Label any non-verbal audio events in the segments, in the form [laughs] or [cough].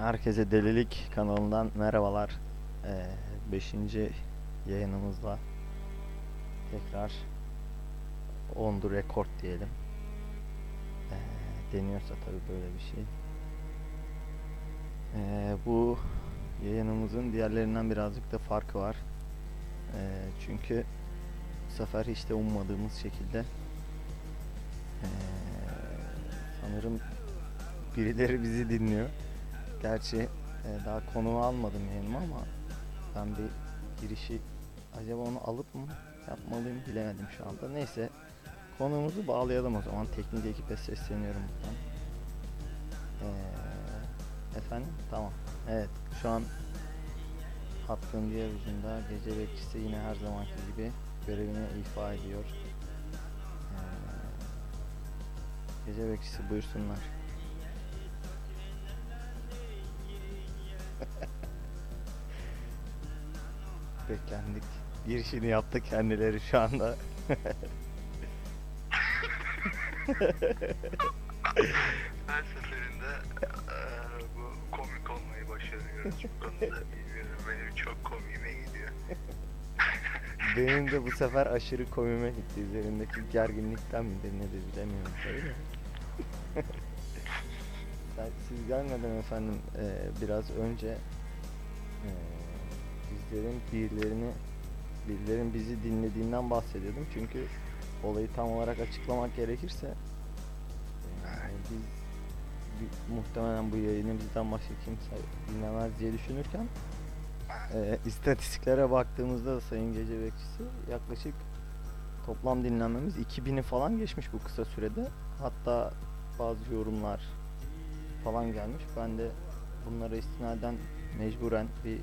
Herkese Delilik kanalından merhabalar. 5. yayınımızla tekrar on the record diyelim. Ee, deniyorsa tabii böyle bir şey. Ee, bu yayınımızın diğerlerinden birazcık da farkı var. Ee, çünkü bu sefer hiç de ummadığımız şekilde ee, sanırım birileri bizi dinliyor. Gerçi e, daha konuğu almadım yayınıma ama ben bir girişi acaba onu alıp mı yapmalıyım bilemedim şu anda. Neyse konuğumuzu bağlayalım o zaman. Teknik ekibe sesleniyorum buradan. Ee, efendim? Tamam. Evet şu an hattın diğer ucunda gece bekçisi yine her zamanki gibi görevini ifa ediyor. Ee, gece bekçisi buyursunlar. Beklendik. Girişini yaptı kendileri şu anda. Her seferinde eee, bu komik olmayı başarıyoruz. Bu konuda bilmiyorum. Benim çok komiğime gidiyor. Benim de bu sefer aşırı komime gitti. Üzerindeki gerginlikten midir nedir bilemiyorum Siz gelmeden efendim e, biraz önce e, bizlerin birilerini birilerin bizi dinlediğinden bahsediyordum. Çünkü olayı tam olarak açıklamak gerekirse e, biz bi- muhtemelen bu yayını bizden başka kimse dinlemez diye düşünürken e, istatistiklere baktığımızda da Sayın Gece Bekçisi yaklaşık toplam dinlenmemiz 2000'i falan geçmiş bu kısa sürede. Hatta bazı yorumlar falan gelmiş. Ben de bunlara istinaden mecburen bir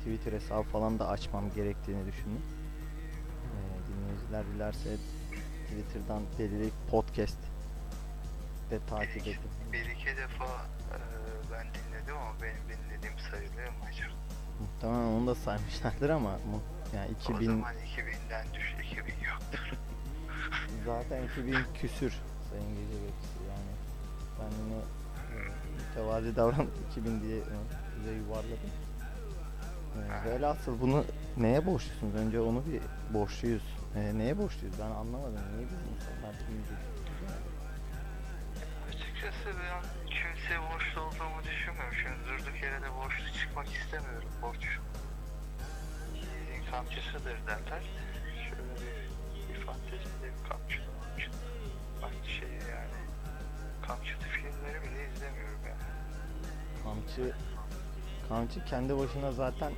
Twitter hesabı falan da açmam gerektiğini düşündüm. E, dinleyiciler dilerse Twitter'dan Delilik Podcast de takip edin. Bir iki defa eee, ben dinledim ama benim dinlediğim sayılıyor mu acaba? Muhtemelen onu da saymışlardır ama mu- yani O 2000 zaman 2000'den düş 2000 yoktur. [laughs] Zaten 2000 küsür Sayın Gece Bekçisi yani ben e, mütevazi davranıp 2000 diye e, bize yuvarladım. Velhasıl bunu neye borçlusunuz? Önce onu bir borçluyuz. E, neye borçluyuz? Ben anlamadım. Niye biz insanlar dinleyeceğiz? Açıkçası ben kimseye borçlu olduğumu düşünmüyorum. Şimdi durduk yere de borçlu çıkmak istemiyorum. Borç yiğidin kamçısıdır derler. Şöyle bir, fantezide bir kamçılı mamçılı. Aynı şey yani. Kamçılı filmleri bile izlemiyorum yani. Kamçı Kamçı kendi başına zaten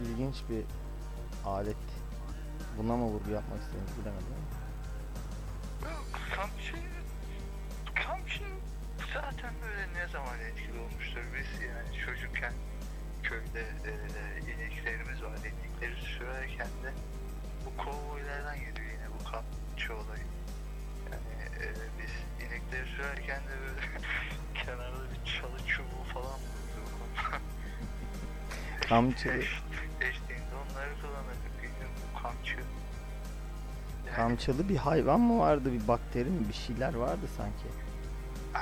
ilginç bir alet. Buna mı vurgu yapmak istediniz bilemedim Kamçı, kamçı zaten böyle ne zaman etkili olmuştur biz yani çocukken köyde e, ineklerimiz var. İnekleri sürerken de bu kovboylardan geliyor yine bu kamçı olayı. Yani e, biz inekleri sürerken de böyle [laughs] kenarda bir çalı çubuğu falan bulurduk. Kamçı Eş, eşliğinde onları kullanırdık. Bilmiyorum kamçı. Yani- Kamçılı bir hayvan mı vardı? Bir bakteri mi? Bir şeyler vardı sanki. Aa,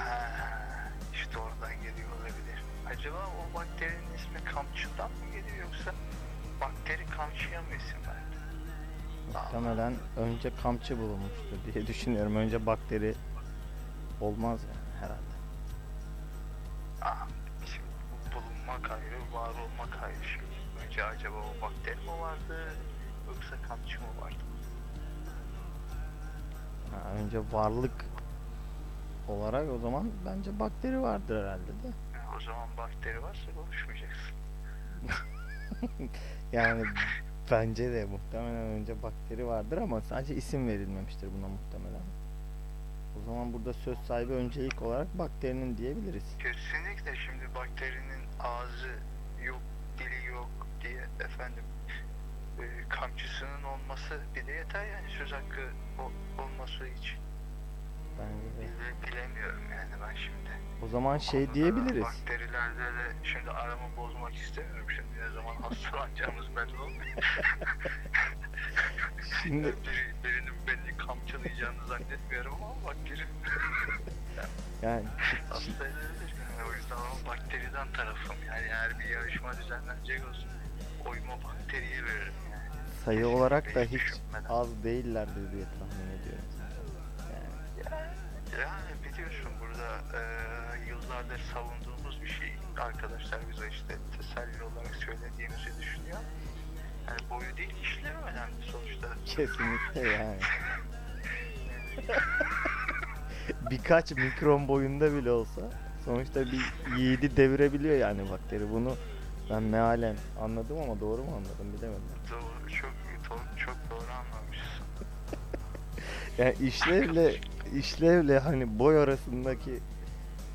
işte oradan geliyor olabilir. Acaba o bakterinin ismi kamçıdan mı geliyor yoksa bakteri kamçıya mı isim verdi? Muhtemelen önce kamçı bulunmuştur diye düşünüyorum. Önce bakteri olmaz yani herhalde. Önce acaba o bakteri mi vardı yoksa kamçı mı vardı? Ha, önce varlık olarak o zaman bence bakteri vardır herhalde de. O zaman bakteri varsa konuşmayacaksın. [laughs] Yani bence de muhtemelen önce bakteri vardır ama sadece isim verilmemiştir buna muhtemelen. O zaman burada söz sahibi öncelik olarak bakterinin diyebiliriz. Kesinlikle şimdi bakterinin ağzı yok, dili yok diye efendim e, kamçısının olması bile yeter yani söz hakkı o- olması için. Bence de. Bile, bilemiyorum yani ben şimdi. O zaman şey Konuda diyebiliriz. Bakterilerde de şimdi aramı bozmak istemiyorum şimdi ne zaman hastalanacağımız belli olmuyor. [laughs] Şimdi [laughs] Biri, birinin beni kamçılayacağını zannetmiyorum ama bakteri yani hasta edebilir yani o yüzden. zaman bakteriden tarafım. Yani eğer bir yarışma düzenlenecek olsun oyumu bakteriye veririm yani. Sayı olarak da Hiç düşünmeden. az değillerdir diye tahmin ediyorum. Yani Yani, yani biliyorsun burada e, yıllardır savunduğumuz bir şey. Arkadaşlar bize işte teselli olarak söylediğimizi düşünüyor. Yani boyu değil işler önemli sonuçta. kesinlikle yani. [laughs] Birkaç mikron boyunda bile olsa sonuçta bir yiğidi devirebiliyor yani bakteri. Bunu ben mealen anladım ama doğru mu anladım bilemedim. Doğru, çok, çok, doğru anlamışsın. [laughs] Yani işlevle işlevle hani boy arasındaki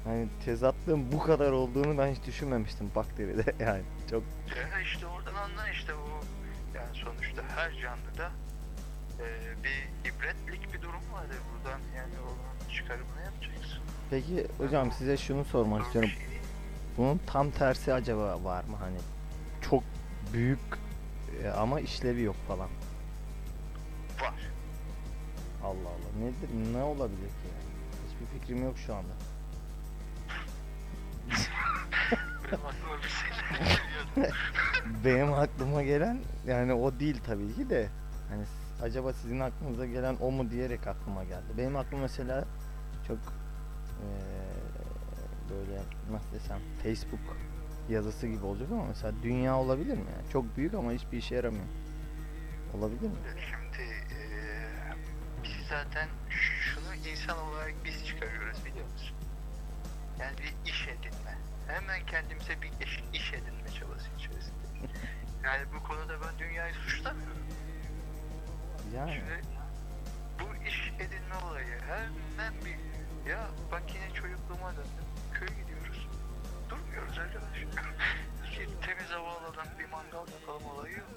hani tezatlığın bu kadar olduğunu ben hiç düşünmemiştim bakteride [laughs] yani çok Ya işte oradan anla işte o yani sonuçta her canlıda e, bir ibretlik bir durum var. ya. Buradan yani onun çıkarımını yapacaksın. Peki hocam size şunu sormak istiyorum. şey. Bunun tam tersi acaba var mı hani çok büyük e, ama işlevi yok falan. Var. Allah Allah. Nedir? Ne olabilir ki yani? Hiçbir fikrim yok şu anda. Benim aklıma bir şeyler geliyordu. [laughs] Benim aklıma gelen yani o değil tabii ki de. Hani acaba sizin aklınıza gelen o mu diyerek aklıma geldi. Benim aklıma mesela çok eee, böyle nasıl desem Facebook yazısı gibi olacak ama mesela dünya olabilir mi? Yani çok büyük ama hiçbir işe yaramıyor. Olabilir mi? Şimdi eee biz zaten şunu insan olarak biz çıkarıyoruz biliyor musun? Yani bir iş edinme. Hemen kendimize bir iş, iş edinme çabası içerisindeyiz. [laughs] Yani bu konuda ben dünyayı suçlamıyorum. Yani Şimdi bu iş edinme olayı hemen bir ya bak yine çocukluğuma döndüm. Köye gidiyoruz. Durmuyoruz arkadaş. [laughs] İki temiz hava alalım bir mangal yapalım olayı yok.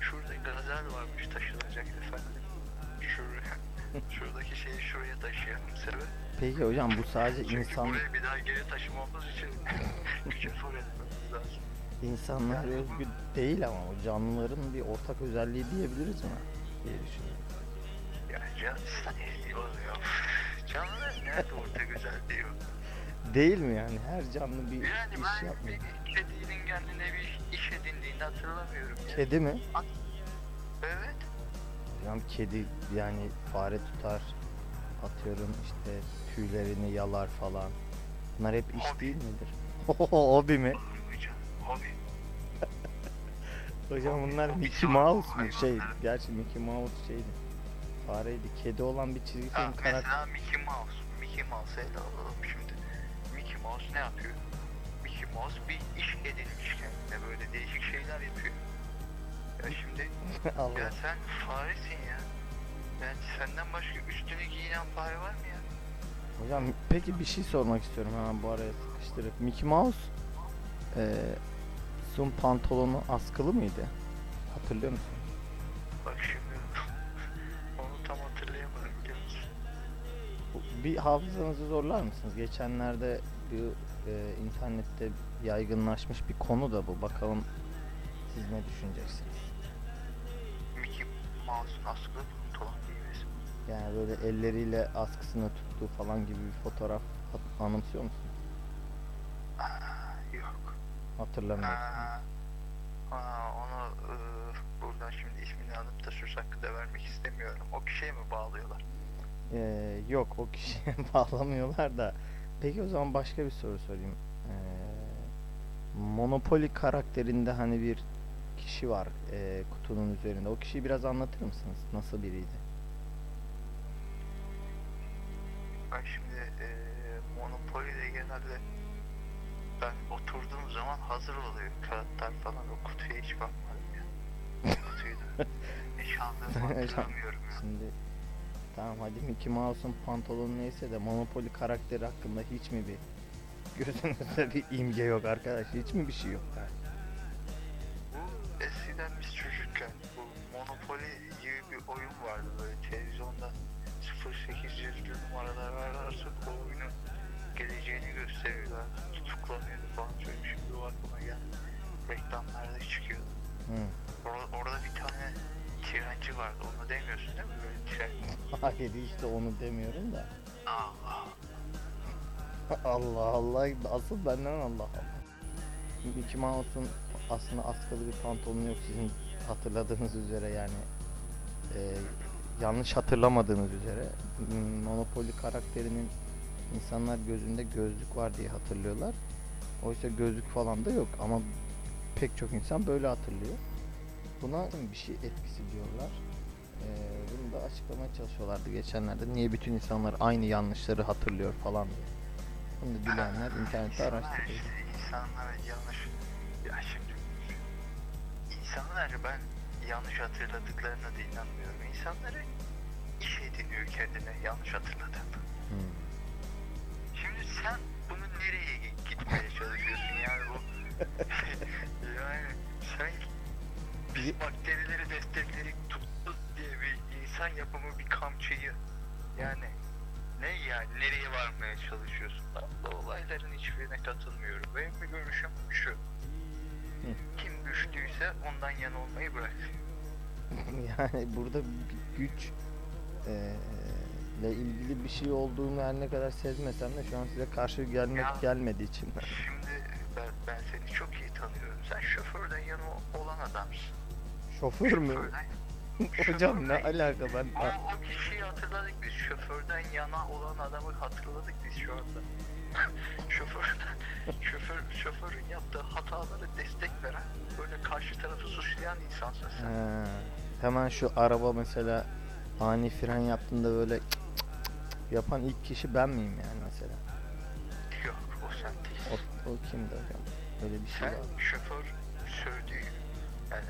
Şurada gazel varmış taşınacak efendim. Şuraya, [laughs] şuradaki şeyi şuraya taşıyalım sebep. peki hocam bu sadece Çünkü insan buraya bir daha geri taşımamız için güce for etmemiz lazım. insanlar özgü değil ama o canlıların bir ortak özelliği diyebiliriz mi? diye düşünüyorum. Ya can nerede orta güzel diyor. Değil mi yani? Her canlı bir Yani iş ben yapmıyor. bir kedinin kendine bir iş edindiğini hatırlamıyorum. ya. Kedi mi? Evet. Hocam kedi yani fare tutar. Atıyorum işte tüylerini yalar falan. Bunlar hep iş Hobi. değil midir? [laughs] Hobi mi? Hocam, hobi. [laughs] Hocam bunlar Mickey Mouse mu? Şey, gerçi Mickey Mouse şeydi. Fareydi. Kedi olan bir çizgi film karakter. mesela Mickey Mouse. Mickey Mouse'u ele alalım şimdi. Mickey Mouse ne yapıyor? Mickey Mouse bir iş edinmiş kendine böyle değişik şeyler yapıyor. Ya [laughs] şimdi ya sen faresin ya. Yani senden başka üstünü giyinen fare var mı ya? Hocam peki bir şey sormak istiyorum hemen bu araya sıkıştırıp. Mickey Mouse eee sun pantolonu askılı mıydı? Hatırlıyor musun? Bak şimdi Bir hafızanızı zorlar mısınız? Geçenlerde bir e, internette yaygınlaşmış bir konu da bu. Bakalım siz ne düşüneceksiniz? Mickey Mouse'un askılı pantolon giymesi. Yani böyle elleriyle askısını tuttuğu falan gibi bir fotoğraf anımsıyor musun? Aa, yok. Hatırlamıyorum. Aa, aa, onu e, buradan şimdi ismini alıp da söz hakkı da vermek istemiyorum. O kişiye mi bağlıyorlar? Ee, yok o kişiye [laughs] bağlamıyorlar da. Peki o zaman başka bir soru sorayım. Ee, Monopoly karakterinde hani bir kişi var e, kutunun üzerinde. O kişiyi biraz anlatır mısınız? Nasıl biriydi? Ben şimdi e, Monopoly'de genelde ben oturduğum zaman hazır oluyor kağıtlar falan. O kutuya hiç bakmadım ya. [laughs] Kutuyu da hiç ya. Şimdi tamam hadi Mickey Mouse'un pantolonu neyse de Monopoly karakteri hakkında hiç mi bir gözünüzde bir imge yok arkadaş? Hiç mi bir şey yok? Yani? Bu eskiden biz çocukken bu Monopoly gibi bir oyun vardı böyle televizyonda 0800'lü numaralar ararsak o oyunun geleceğini gösteriyorlar. Tutuklanıyordu falan çocuk şimdi o aklıma geldi. Reklamlarda çıkıyordu. Hı. Or- orada bir tane trenci vardı onu demiyorsun değil mi böyle [laughs] tren? Hayır işte onu demiyorum da. Allah. Allah [laughs] Allah asıl benden Allah Allah. Mickey Mouse'un aslında askılı bir pantolonu yok sizin hatırladığınız üzere yani e, yanlış hatırlamadığınız üzere m, Monopoly karakterinin insanlar gözünde gözlük var diye hatırlıyorlar. Oysa gözlük falan da yok ama pek çok insan böyle hatırlıyor. Buna bir şey etkisi diyorlar. Ee, bunu da açıklamaya çalışıyorlardı geçenlerde. Niye bütün insanlar aynı yanlışları hatırlıyor falan diye. Bunu da bilenler internette İnsanlar araştırıyor. işte, insanlar yanlış... Ya şimdi... İnsanlar ben yanlış hatırladıklarına da inanmıyorum. İnsanları iş ediniyor kendine yanlış hatırladığını. Hmm. Şimdi sen bunu nereye gitmeye çalışıyorsun yani bu... [laughs] biz bakterileri destekleyip tuttuk diye bir insan yapımı bir kamçıyı yani ne yani nereye varmaya çalışıyorsun? Ben bu olayların hiçbirine katılmıyorum. Benim bir görüşüm şu. Kim güçlüyse ondan yana olmayı bırak. [laughs] yani burada bir güç eee, ile ilgili bir şey olduğunu her ne kadar sezmesem de şu an size karşı gelmek Ya. gelmedi içimden. Şimdi ben, ben seni çok iyi tanıyorum. Sen şoförden yana olan adamsın. Şoför mü? Hocam ne alaka ben O, o kişiyi hatırladık biz. Şoförden yana olan adamı hatırladık biz şu anda. [laughs] Şoförden, şoför, şoförün yaptığı hataları destek veren, böyle karşı tarafı suçlayan insansın sen. He, hemen şu araba mesela ani fren yaptığında böyle cık cık cık cık yapan ilk kişi ben miyim yani mesela? Yok, o sen değilsin. O, o kimdi hocam? Öyle bir şey Sen var. şoför söylediği, yani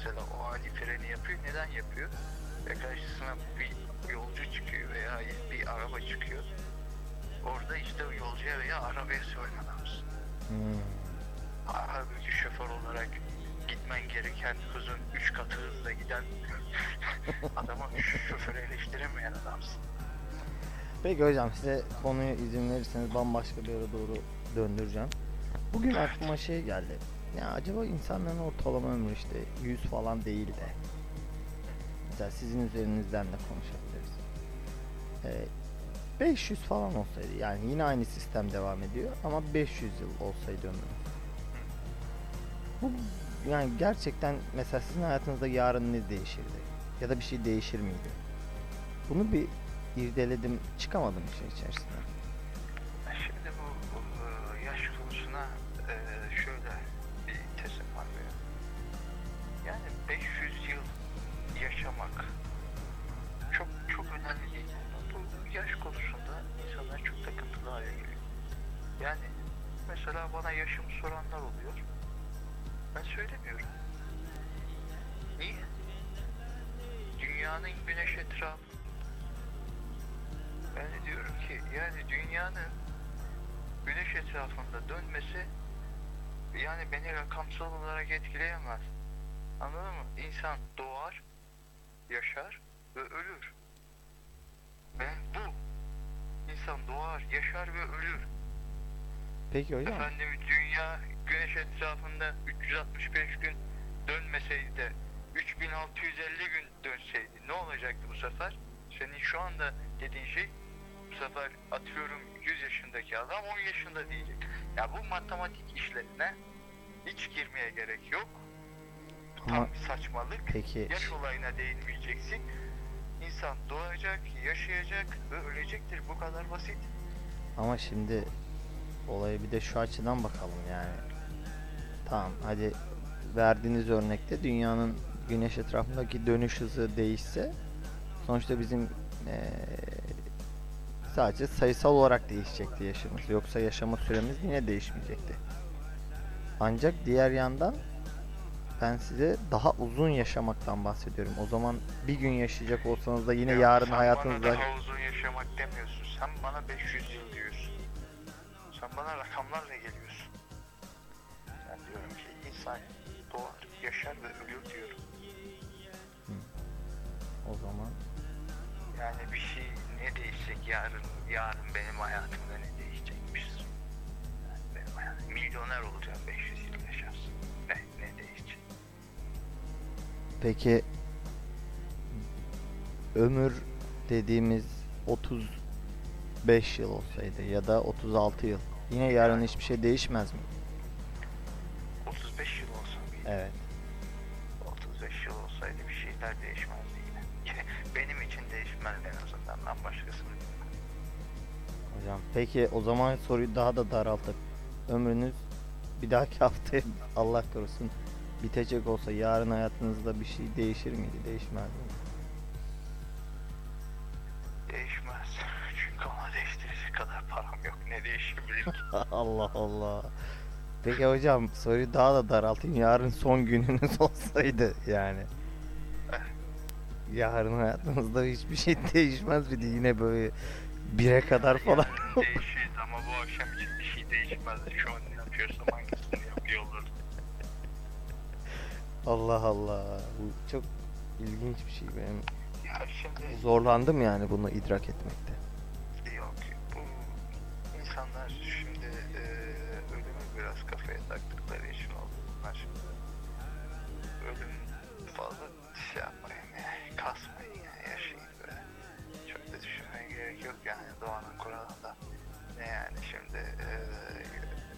mesela o ani freni yapıyor, neden yapıyor? Ve karşısına bir yolcu çıkıyor veya bir araba çıkıyor. Orada işte yolcuya veya arabaya söylemen lazım. Hmm. Halbuki şoför olarak gitmen gereken hızın 3 katı hızla giden [laughs] adama şoförü eleştiremeyen adamsın. Peki hocam size konuyu izin verirseniz bambaşka bir yere doğru döndüreceğim. Bugün Evet. aklıma şey geldi. Ya acaba insanların ortalama ömrü işte 100 falan değil de. Mesela sizin üzerinizden de konuşabiliriz. Ee, 500 falan olsaydı yani yine aynı sistem devam ediyor ama 500 yıl olsaydı ömrü. Bu yani gerçekten mesela sizin hayatınızda yarın ne değişirdi? Ya da bir şey değişir miydi? Bunu bir irdeledim çıkamadım işin içerisinden. Yaşar ve ölür. Peki hocam. Efendim dünya güneş etrafında 365 gün dönmeseydi de 3650 gün dönseydi ne olacaktı bu sefer? Senin şu anda dediğin şey bu sefer atıyorum 100 yaşındaki adam 10 yaşında diyecek. Ya bu matematik işlerine hiç girmeye gerek yok. Bu Tam Ama bir saçmalık. peki Yaş olayına değinmeyeceksin. İnsan doğacak, yaşayacak ve ölecektir. Bu kadar basit. Ama şimdi olaya bir de şu açıdan bakalım yani. Tamam hadi verdiğiniz örnekte dünyanın güneş etrafındaki dönüş hızı değişse sonuçta bizim eee, sadece sayısal olarak değişecekti yaşımız. Yoksa yaşama süremiz yine değişmeyecekti. Ancak diğer yandan ben size daha uzun yaşamaktan bahsediyorum. O zaman bir gün yaşayacak olsanız da yine Ya yarın sen hayatınızda bana daha uzun yaşamak demiyorsun. Sen bana 500 yıl diyorsun. Sen bana rakamlarla geliyorsun. Ben diyorum ki insan doğar, yaşar ve ölür diyorum. o zaman Yani bir şey ne değişecek yarın, yarın benim hayatımda ne değişecekmiş? Yani benim hayatım, milyoner olacağım 500 yıl yaşarsın. Ne, ne değişecek? Peki ömür dediğimiz 30 35 yıl olsaydı ya da 36 yıl. Yine yarın hiçbir şey değişmez mi? 35 yıl olsa mıydı? Evet. 35 yıl olsaydı bir şeyler değişmezdi yine. [laughs] Benim için değişmez en azından ben başkasını bilmem. Hocam peki o zaman soruyu daha da daraltıp ömrünüz bir dahaki [laughs] haftaya Allah korusun bitecek olsa yarın hayatınızda bir şey değişir miydi, değişmez miydi? Değişebilir ki? [laughs] Allah Allah. Peki hocam soruyu daha da daraltayım. Yarın son gününüz [laughs] olsaydı yani. [laughs] Yarın hayatınızda hiçbir şey değişmez miydi? Yine böyle bire kadar falan. Yani değişir ama bu akşam için bir şey değişmezdi. Şu an ne yapıyorsam hangisini yapıyor olurdum. Allah Allah. Bu çok ilginç bir şey benim. Ya şimdi Zorlandım yani bunu idrak etmekte. Şimdi e, ölümü biraz kafaya taktıkları için oldu bunlar şimdi. Ölüm fazla şey yapmayın yani kasmayın yani yaşayın böyle. Çok da düşünmeye gerek yok yani doğanın kuralında. Ne yani şimdi e,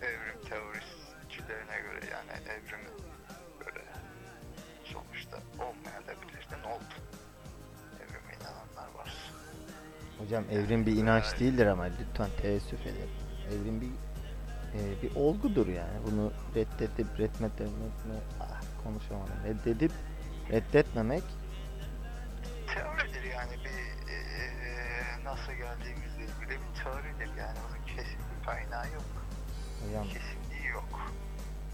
evrim teoristçilerine göre yani evrimi böyle sonuçta olmayabilir de ne oldu? Evrime inananlar var. Hocam evrim bir inanç değildir ama lütfen teessüf ederim. Evrim bir e, bir olgudur yani. Bunu reddedip reddetmemek ah, konuşamadım. Reddedip reddetmemek teoridir yani bir e, nasıl geldiğimizle ilgili bir teoridir yani onun kesin bir kaynağı yok. hocam Kesinliği yok.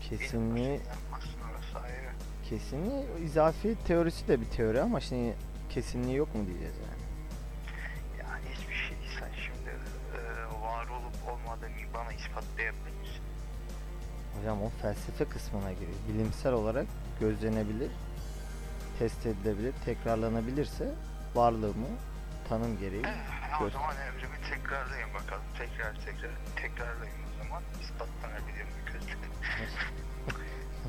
kesinliği kesinliği izafi teorisi de bir teori ama şimdi kesinliği yok mu diyeceğiz. Yani var olup olmadığını bana ispatlayabilir? Hocam o felsefe kısmına giriyor. Bilimsel olarak gözlenebilir, test edilebilir, tekrarlanabilirse varlığımı tanım gereği Eh, o zaman evrimi tekrarlayın bakalım. Tekrar tekrar tekrarlayın o zaman. ispatlanabilir mi gözle?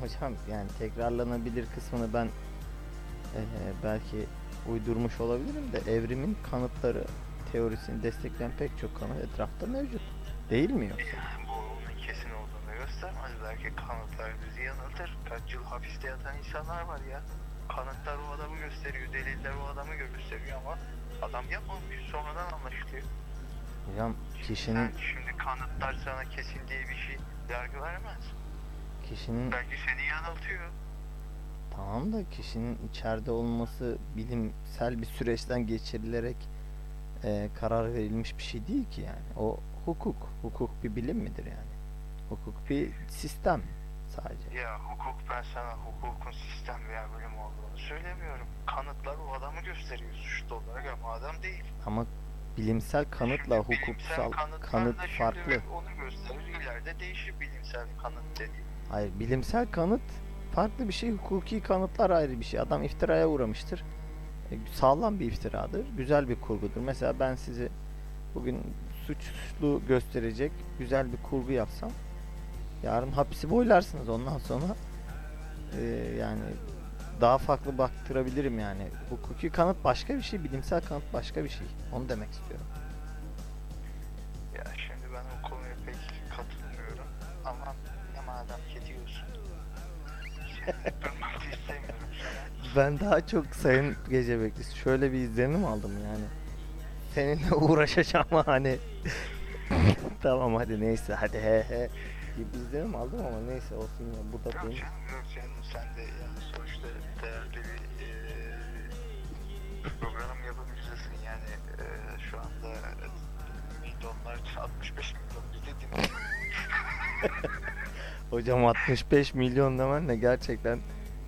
[laughs] Hocam yani tekrarlanabilir kısmını ben eee, belki uydurmuş olabilirim de evrimin kanıtları teorisini destekleyen pek çok kanıt etrafta mevcut. Değil mi yoksa? Yani bu onun kesin olduğunu göstermez. Belki kanıtlar bizi yanıltır. Kaç yıl hapiste yatan insanlar var ya. Kanıtlar o adamı gösteriyor, deliller o adamı gösteriyor ama adam yapmamış. Sonradan anlaşılıyor. Hocam kişinin Sen şimdi kanıtlar sana kesin diye bir şey yargı vermez. kişinin Belki seni yanıltıyor. tamam da kişinin içeride olması bilimsel bir süreçten geçirilerek eee, karar verilmiş bir şey değil ki yani. O hukuk. Hukuk bir bilim midir yani? Hukuk bir sistem sadece. Ya hukuk ben sana hukukun sistem veya bölüm olduğunu söylemiyorum. Kanıtlar o adamı gösteriyor suçlu olarak ama adam değil. Ama bilimsel kanıtla Şimdi bilimsel hukuksal kanıtlar kanıt farklı. Onu gösterir ileride değişir bilimsel kanıt dediği. Hayır, bilimsel kanıt farklı bir şey, hukuki kanıtlar ayrı bir şey. Adam iftiraya uğramıştır. Sağlam bir iftiradır, güzel bir kurgudur. Mesela ben sizi bugün suçlu gösterecek güzel bir kurgu yapsam, yarın hapisi boylarsınız. Ondan sonra e, yani daha farklı baktırabilirim yani. Hukuki kanıt başka bir şey, bilimsel kanıt başka bir şey. Onu demek istiyorum. Ya şimdi ben o konuya pek katılmıyorum ama ne madem ki diyorsun. [laughs] Ben daha çok Sayın Gece Beklisi şöyle bir izlenim aldım yani. Seninle [laughs] uğraşacağım hani. [laughs] tamam hadi neyse hadi he he gibi izlenim aldım ama neyse olsun ya bu da benim. yok canım sen de yani sonuçta değerli bir eee program yapımcısın yani eee, şu anda milyonlar 65 milyon bizi dinliyor. [laughs] Hocam 65 milyon demenle gerçekten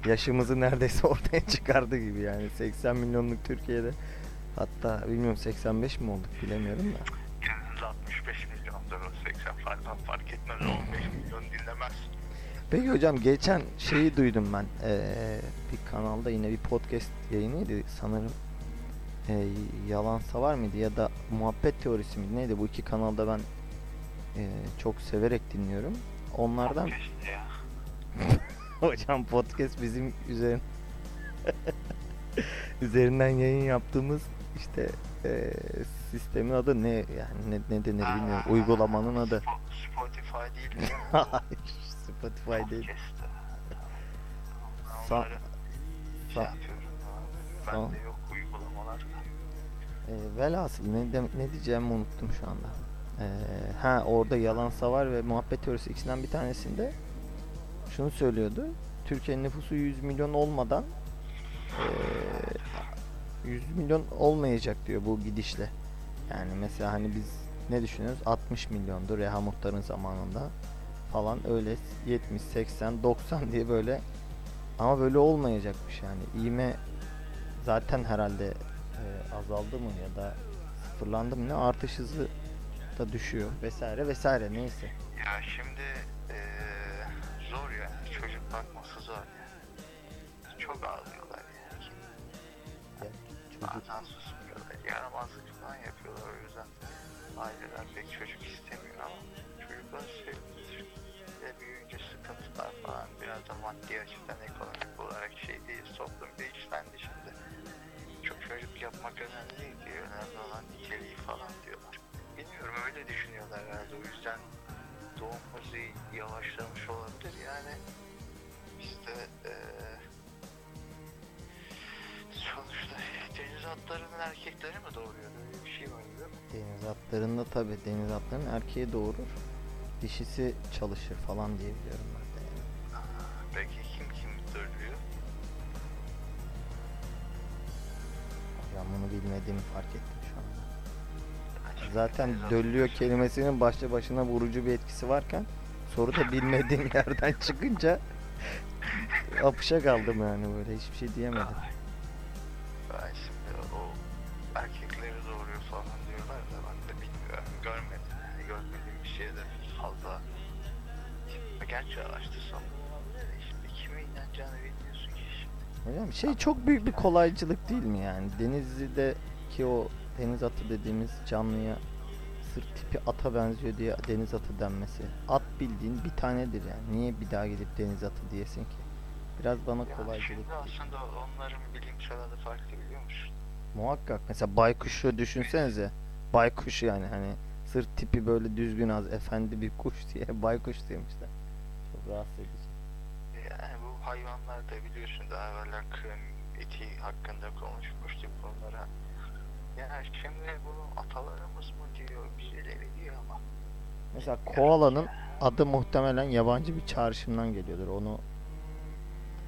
yaşımızı neredeyse [laughs] ortaya çıkardı gibi yani 80 milyonluk Türkiye'de hatta bilmiyorum 85 mi olduk bilemiyorum da. Kendiniz 65 milyondur o 80 fark, fark etmez 15 milyon dinlemez. Peki hocam geçen şeyi duydum ben Ee, bir kanalda yine bir podcast yayınıydı sanırım ee, Yalansa var mıydı ya da Muhabbet Teorisi miydi neydi bu iki kanalda ben ee, çok severek dinliyorum onlardan. [laughs] hocam podcast bizim üzerin [laughs] üzerinden yayın yaptığımız işte e, sistemin adı ne yani ne, ne denir bilmiyorum. Aa, Uygulamanın adı. Spo- [laughs] Spotify değil mi? [laughs] Hayır, Spotify değil. Sa- şey yapıyorum. Ben Tamam. de yok uygulamalar. E, velhasıl ne, de- ne diyeceğimi unuttum şu anda. E, ha orada yalan savar ve muhabbet teorisi ikisinden bir tanesinde şunu söylüyordu. Türkiye'nin nüfusu 100 milyon olmadan e, 100 milyon olmayacak diyor bu gidişle. Yani mesela hani biz ne düşünüyoruz? 60 milyondu Reha Muhtar'ın zamanında falan öyle 70, 80, 90 diye böyle ama böyle olmayacakmış yani. İğme zaten herhalde e, azaldı mı ya da sıfırlandı mı ne artış hızı da düşüyor vesaire vesaire neyse. Ya şimdi bakması zor yani. Çok ağlıyorlar yani. Ya, çocuk Bazen susmuyorlar. Yaramazlık falan yapıyorlar o yüzden. Aileler pek çocuk istemiyor ama çocuklar sevilir. Ve büyüyünce sıkıntılar falan biraz da maddi açıdan ekonomik olarak şey değil. Toplum değişlendi şimdi. Çok çocuk yapmak önemli değil diyor. Önemli olan niteliği falan diyorlar. Bilmiyorum öyle düşünüyorlar herhalde. O yüzden doğum hızı yavaşlamış olabilir. Yani bizde eee sonuçta deniz atlarının erkekleri mi doğuruyor? Öyle bir şey var değil mi? deniz atlarında tabi deniz atlarının erkeği doğurur. Dişisi çalışır falan diye biliyorum ben de. yani. Peki kim kim dövüyor? Ben bunu bilmediğimi fark ettim şu anda. Zaten döllüyor kelimesinin başlı başına vurucu bir etkisi varken soruda bilmediğim [laughs] yerden çıkınca apışa kaldım yani böyle hiçbir şey diyemedim. Ben şimdi o erkekleri doğuruyor falan diyorlar da ben de bilmiyorum. Görmedim. Yani görmediğim bir şeye de fazla Şimdi gerçi araştırsam Şimdi kime inanacağını bilmiyorsun ki şimdi. Hocam şey çok büyük bir kolaycılık değil mi yani? Denizli'de ki o deniz atı dediğimiz canlıya sırt tipi ata benziyor diye deniz atı denmesi. At bildiğin bir tanedir yani. Niye bir daha gidip deniz atı diyesin ki? Biraz bana Ya şimdi değil. aslında onların bilimsel adı farklı biliyor musun? Muhakkak. Mesela baykuşu düşünsenize. Baykuş yani hani sırt tipi böyle düzgün az efendi bir kuş [laughs] diye baykuş demişler. Çok rahatsız edici. Yani bu hayvanlarda biliyorsun daha evveller krem eti hakkında konuşmuştuk bunlara. Yani şimdi bunu atalarımız mı diyor, birileri diyor ama. Mesela koalanın adı muhtemelen yabancı bir çağrışımdan geliyordur. Onu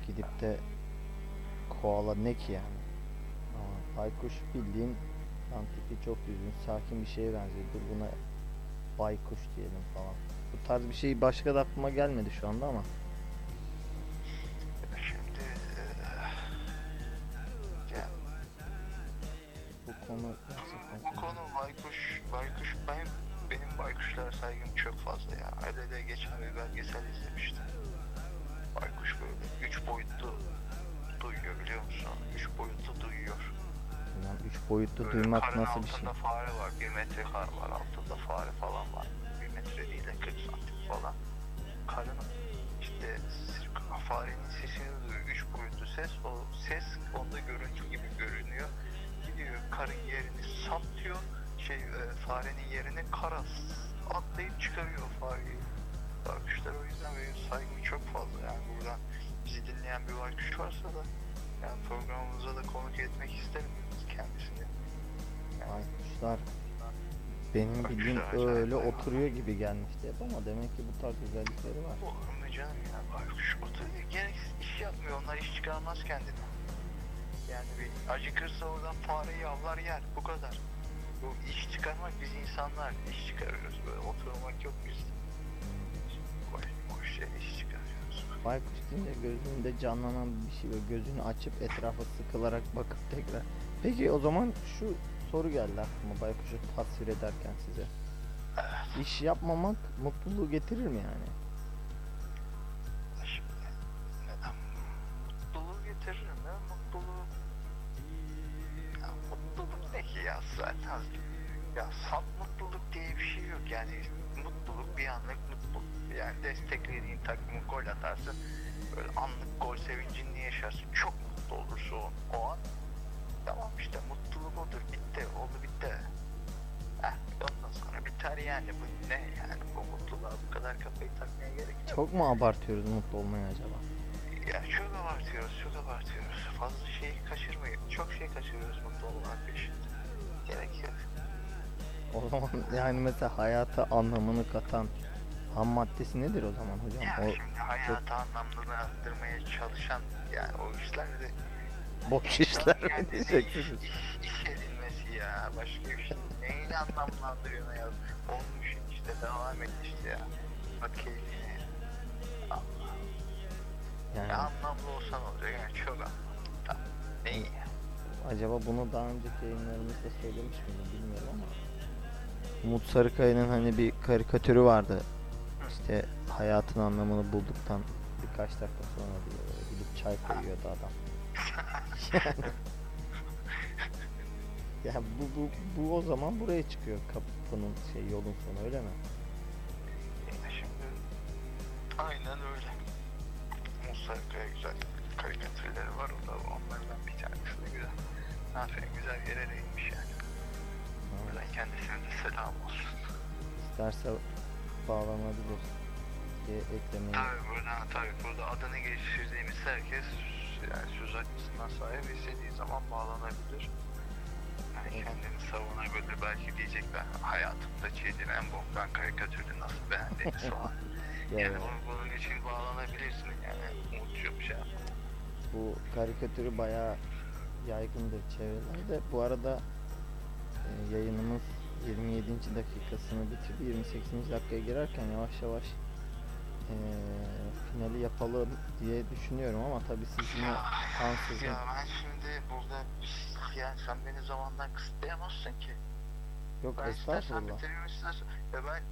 gidip de koala ne ki yani? Ama baykuş bildiğin lan tipi çok düzgün, sakin bir şeye benziyor. Dur buna baykuş diyelim falan. Bu tarz bir şey başka da aklıma gelmedi şu anda ama. Şimdi eee, ya Bu konu gerçekten bu konu baykuş, baykuş ben benim baykuşlara saygım çok fazla ya. Hele de geçen bir belgesel izlemiştim. Baykuş böyle üç boyutlu duyuyor biliyor musun? Üç boyutlu duyuyor. Bilmem, üç boyutlu Böyle duymak nasıl bir şey? altında fare var. Bir metre kar var. Altında fare falan var. Bir metre değil de 40 santim falan. Karın işte farenin sesini duyuyor. Üç boyutlu ses. O ses onda görüntü gibi görünüyor. Gidiyor karın yerini saplıyor. Şey e, farenin yerini kara s- atlayıp çıkarıyor fareyi. Baykuşlar o yüzden benim saygım çok fazla. Yani buradan bizi dinleyen bir baykuş varsa da yani programımıza da konuk etmek isterim kendisini. Baykuşlar benim Baykuşlar bildiğim öyle oturuyor gibi gelmişti hep ama demek ki bu tarz özellikleri var. Olur mu canım ya baykuş oturuyor gereksiz iş yapmıyor onlar iş çıkarmaz kendine. Yani bir acıkırsa oradan fareyi avlar yer bu kadar. Bu iş çıkarmak biz insanlar iş çıkarıyoruz böyle oturmak yok bizde. Boş, boş şey iş çıkarıyoruz. Baykuş deyince gözünde canlanan bir şey ve gözünü açıp etrafa sıkılarak bakıp tekrar. Peki o zaman şu soru geldi aklıma baykuşu tasvir ederken size. İş yapmamak mutluluğu getirir mi yani? Şimdi neden mutluluğu getirir mi? Mutluluğu ya mutluluk ne ki ya zaten ya salt mutluluk diye bir şey yok yani yani desteklediğin takımı gol atarsın böyle anlık gol sevincini yaşarsın çok mutlu olursun o, o an Tamam işte mutluluk odur. Bitti. Oldu bitti. Heh, ondan sonra biter yani. Bu ne yani? Bu mutluluğa bu kadar kafayı takmaya gerek yok. Çok mu abartıyoruz mutlu olmayı acaba? Ya çok abartıyoruz, çok abartıyoruz. Fazla şey kaçırmayın. Çok şey kaçırıyoruz mutlu olmak peşinde. Gerek yok. O zaman yani mesela hayata anlamını katan ham maddesi nedir o zaman hocam? Ya O şimdi hayatı anlamını arttırmaya çalışan yani o işler de boş işler mi diyeceksiniz? iş, iş edilmesi ya. Başka bir şey. Neyle anlamlandırıyorsun ya? Olmuş işte devam et işte ya. Bak keyfine. Allah. Yani Ya anlamlı olsan olacak yani çok anlamlı. Tamam. Ne ya. acaba bunu daha önceki yayınlarımızda söylemiş miydim bilmiyorum ama Umut Sarıkaya'nın hani bir karikatürü vardı. İşte hayatın anlamını bulduktan birkaç dakika sonra diyor gidip çay koyuyordu adam. [laughs] ya bu, bu, bu o zaman buraya çıkıyor kapının şey yolun sonu öyle mi? Şimdi aynen öyle. Musa Kaya güzel karikatürleri var o da onlardan bir tanesi de güzel. Aferin güzel yere değinmiş yani. Buradan kendisine de selam olsun. İsterse bağlanabilir diye eklemeyi Tabii burada, tabii burada adını geçirdiğimiz herkes yani söz hakkısına sahip istediği zaman bağlanabilir. Yani Evet. kendini savunabilir. Belki diyecek ben hayatımda çizdiğim en boktan karikatürü nasıl beğendiniz [laughs] falan. Ya, yani bunun, için bağlanabilirsin yani. Umut'cum şey yapma. bu karikatürü bayağı yaygındır çevrelerde. Bu arada e, yayınımız 27. dakikasını bitirdi. 28. dakikaya girerken yavaş yavaş e, finali yapalım diye düşünüyorum ama tabii siz yine ansızın Ya ben şimdi burada yani sen beni zamandan kısıtlayamazsın ki. yok Ben estağfurullah. bitiririm istersen. Ya ben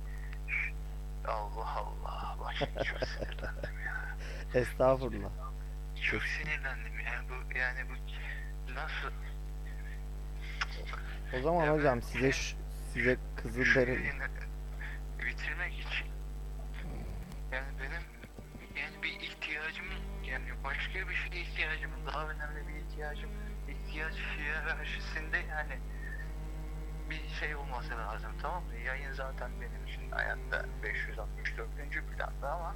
Allah Allah bak şimdi çok sinirlendim ya. [laughs] Estağfurullah. Çok sinirlendim ya bu yani bu nasıl O zaman Ya hocam ben- size şu- size yayını bitirmek için yani benim yani bir ihtiyacım yani başka bir şeye ihtiyacım daha önemli bir ihtiyacım ihtiyaç hiyerarşisinde yani bir şey olması lazım tamam mı? Yayın zaten benim için hayatta 564. planda ama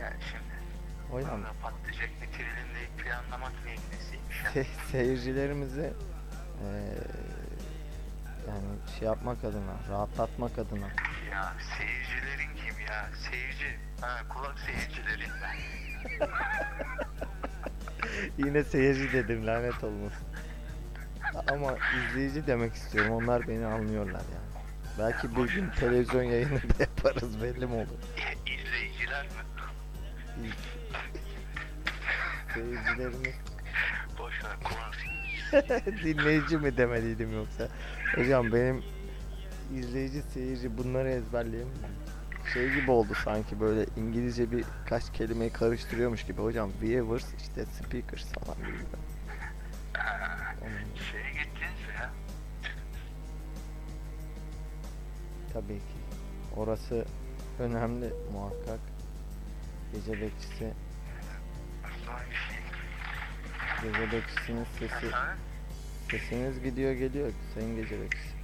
yani şimdi hocam patlayacak bitirelim deyip planlamak ya? se- seyircilerimizi eee, yani şey yapmak adına, rahatlatmak adına Ya seyircilerin kim ya? Seyirci. Ha kulak seyircilerinden. [laughs] Yine seyirci dedim lanet olmasın. Ama izleyici demek istiyorum. Onlar beni anlıyorlar yani. Belki bir gün televizyon yayını da yaparız belli mi olur? İzleyiciler mi? İz- Seyircilerimiz Boş ver kulak [laughs] dinleyici mi demeliydim yoksa? Hocam benim izleyici seyirci bunları ezberleyemiyorum. Şey gibi oldu sanki böyle İngilizce birkaç kelimeyi karıştırıyormuş gibi. Hocam viewers işte speakers falan gibi. Şeye gittiniz ya? Tabii ki. Orası önemli muhakkak. Gece bekçisi, bir. Gece bekçisinin sesi, Ha? sesiniz gidiyor geliyor sayın gece bekçisi.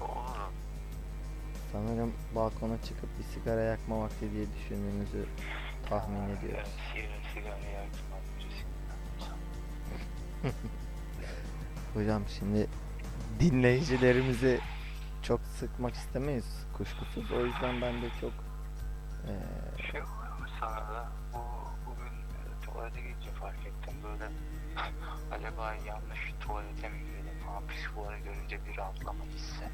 Oğlum. Sanırım balkona çıkıp bir sigara yakma vakti diye düşündüğünüzü tahmin ediyoruz. [laughs] Hocam şimdi dinleyicilerimizi çok sıkmak istemeyiz kuşkusuz. O yüzden ben de çok eee, Şey sana da bugün e, tuvalete gidince fark ettim böyle [laughs] acaba yanlış tuvalete mi girdim falan psikoloğa görünce bir rahatlama hissi. [laughs]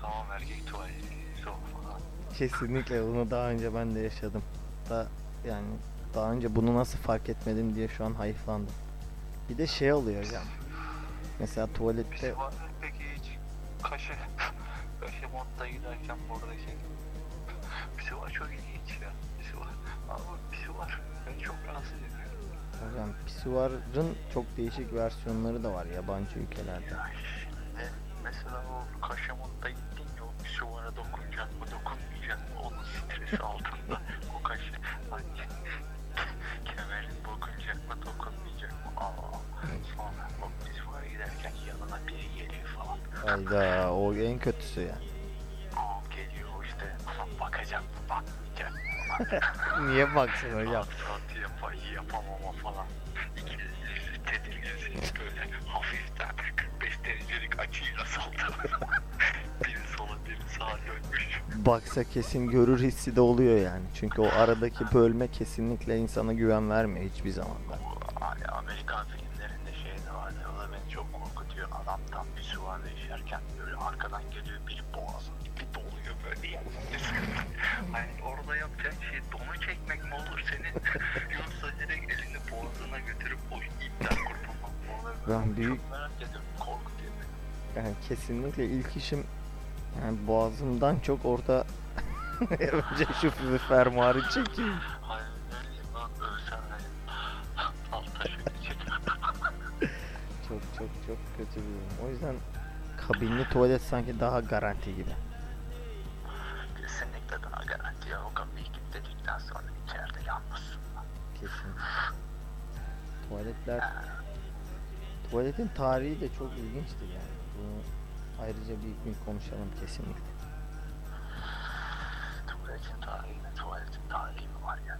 tamam erkek tuvaleti soğuk falan. kesinlikle bunu daha önce ben de yaşadım. Da yani daha önce bunu nasıl fark etmedim diye şu an hayıflandım. Bir de şey oluyor hocam. Mesela tuvalette Pisi var mı peki hiç kaşı [laughs] kaşı modda giderken burada şey çok ilginç ya pisi var. Abi pisi var beni çok rahatsız ediyor. hocam pisuarın çok değişik versiyonları da var yabancı ülkelerde. Ya şimdi mesela o Kaşemon'da gittin ya o pisuara dokunacak mı dokunmayacak mı onun stresi altında o kaşı hani kemerin dokunacak mı dokunmayacak mı aa sonra o biz fuara giderken yanına biri geliyor falan Hayda o en kötüsü ya. aa Niye baksın hocam? Saat yap yapamama falan İkiniz tedirginsiniz böyle hafiften 45 derecelik açıyla saldı [laughs] biri sola biri sağa dönmüş Baksa kesin görür hissi de oluyor yani. Çünkü o aradaki bölme kesinlikle insana güven vermiyor hiçbir zaman. da. Amerikan filmlerinde şey de vardı. O da beni çok korkutuyor. Adam tam bir süvarla işerken böyle arkadan geliyor biri boğazın ipi doluyor böyle yani. Hani orada yapacağın şey donu çekmek mi olur senin? [laughs] Yoksa direkt elini boğazına götürüp o ipten kurtulmak mı olur? Ben büyük- Çok merak ediyorum. Korkutuyor beni. Yani kesinlikle ilk işim yani boğazımdan çok orada önce [laughs] şu fermuarı çekeyim. Lan? Altta. [laughs] Çok çok çok kötü bir durum. O yüzden kabinli tuvalet sanki daha garanti gibi. Tuvaletler Tuvaletin tarihi de çok ilginçtir yani. Bunu ayrıca bir gün konuşalım kesinlikle. Tuvaletin tarihi mi? Tuvaletin tarihi mi var ya?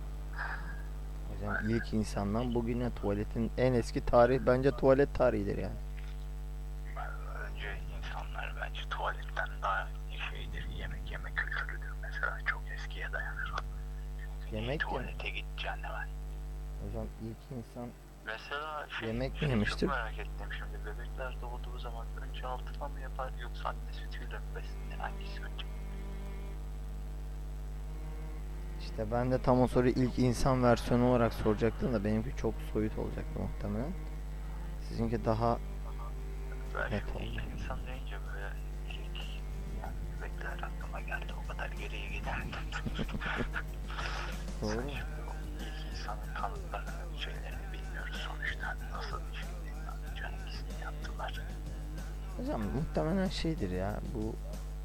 Hocam ilk insandan bugüne tuvaletin en eski tarihi bence tuvalet tarihidir yani. Önce insanlar bence tuvaletten daha şeydir, yemek yeme kültürüdür mesela çok eskiye dayanır Yemek tuvalete gideceksin hemen. Hocam ilk insan Mesela şey, Yemek şey yemiştir? Çok merak ettim şimdi bebekler doğduğu zaman önce altına mı yapar yoksa anne sütüyle mi beslenir hangisi önce? işte ben de tam o soruyu ilk insan versiyonu olarak soracaktım da benimki çok soyut olacaktı muhtemelen. Sizinki daha şimdi ilk oldu. insan deyince böyle ilk yani bebekler aklıma geldi o kadar geriye giderdim. [laughs] doğru. Hocam muhtemelen şeydir ya bu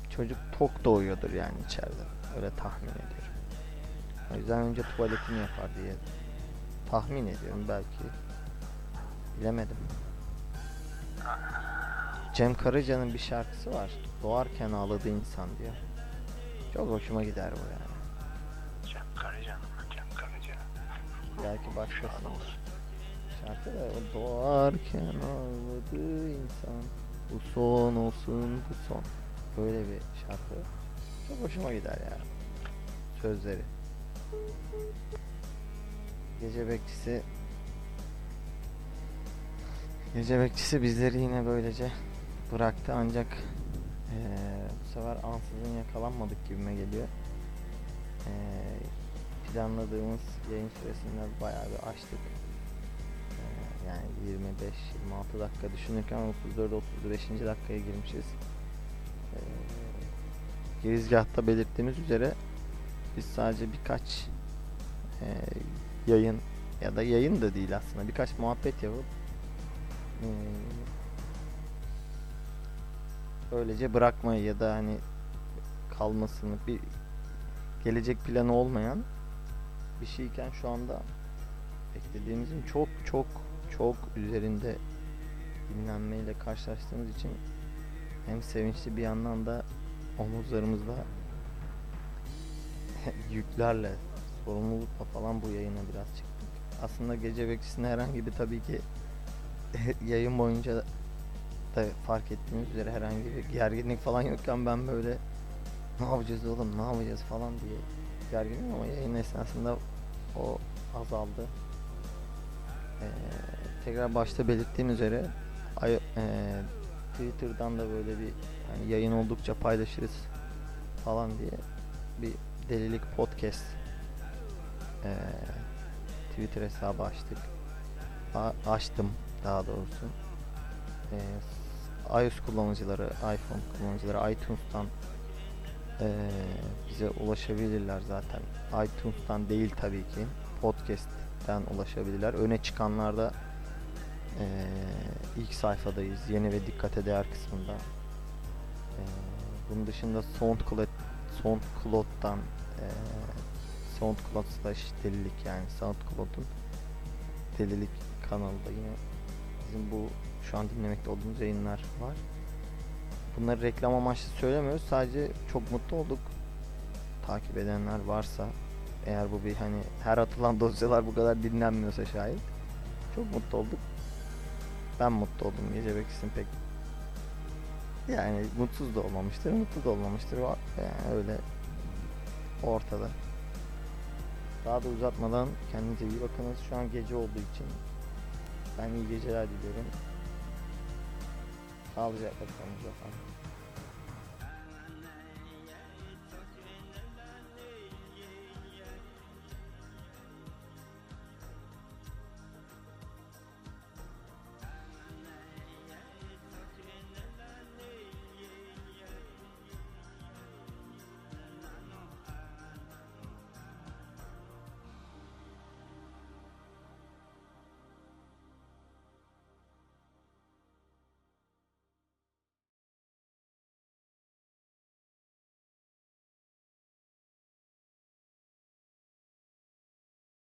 çocuk tok doğuyordur yani içeride. Öyle tahmin ediyorum. O yüzden önce tuvaletini yapar diye tahmin ediyorum belki. Bilemedim. Cem Karaca'nın bir şarkısı var. Doğarken ağladı insan diyor. Çok hoşuma gider bu yani. Cem Karaca mı? Cem Karaca. Belki başkasının şarkı da o doğarken ağladı insan. Son olsun bu son. Böyle bir şarkı. Çok hoşuma gider ya. Sözleri. Gece bekçisi Gece bekçisi bizleri yine böylece bıraktı ancak eee, bu sefer ansızın yakalanmadık gibime geliyor. Eee, planladığımız yayın süresinden bayağı bir açtık. Yani 25-26 dakika düşünürken 34-35. dakikaya girmişiz. Eee girizgahta belirttiğimiz üzere biz sadece birkaç eee, yayın ya da yayın da değil aslında birkaç muhabbet yapıp eee, öylece bırakmayı ya da hani kalmasını bir gelecek planı olmayan bir şeyken şu anda beklediğimizin çok çok çok üzerinde dinlenmeyle karşılaştığımız için hem sevinçli bir yandan da omuzlarımızda [laughs] yüklerle sorumlulukla falan bu yayına biraz çıktık. Aslında gece bekçisinde herhangi bir tabii ki [laughs] yayın boyunca da fark ettiğiniz üzere herhangi bir gerginlik falan yokken ben böyle ne yapacağız oğlum ne yapacağız falan diye gerginim ama yayın esnasında o azaldı. Ee, tekrar başta belirttiğim üzere ee, Twitter'dan da böyle bir hani yayın oldukça paylaşırız falan diye bir delilik podcast ee, Twitter hesabı açtık. A- açtım daha doğrusu. Ee, iOS kullanıcıları, iPhone kullanıcıları iTunes'tan ee, bize ulaşabilirler zaten. iTunes'tan değil tabii ki. Podcast'ten ulaşabilirler. Öne çıkanlarda ee, ilk sayfadayız. Yeni ve dikkate değer kısmında. Ee, bunun dışında SoundCloud SoundCloud'dan e, SoundCloud slash delilik yani SoundCloud'un delilik kanalında yine bizim bu şu an dinlemekte olduğumuz yayınlar var. Bunları reklam amaçlı söylemiyoruz. Sadece çok mutlu olduk. Takip edenler varsa eğer bu bir hani her atılan dosyalar bu kadar dinlenmiyorsa şayet çok mutlu olduk. Ben mutlu oldum. Gece Bekis'in pek yani mutsuz da olmamıştır, mutlu da olmamıştır. Yani öyle ortada. Daha da uzatmadan kendinize iyi bakınız. Şu an gece olduğu için ben iyi geceler diliyorum. Sağlıcakla kalın.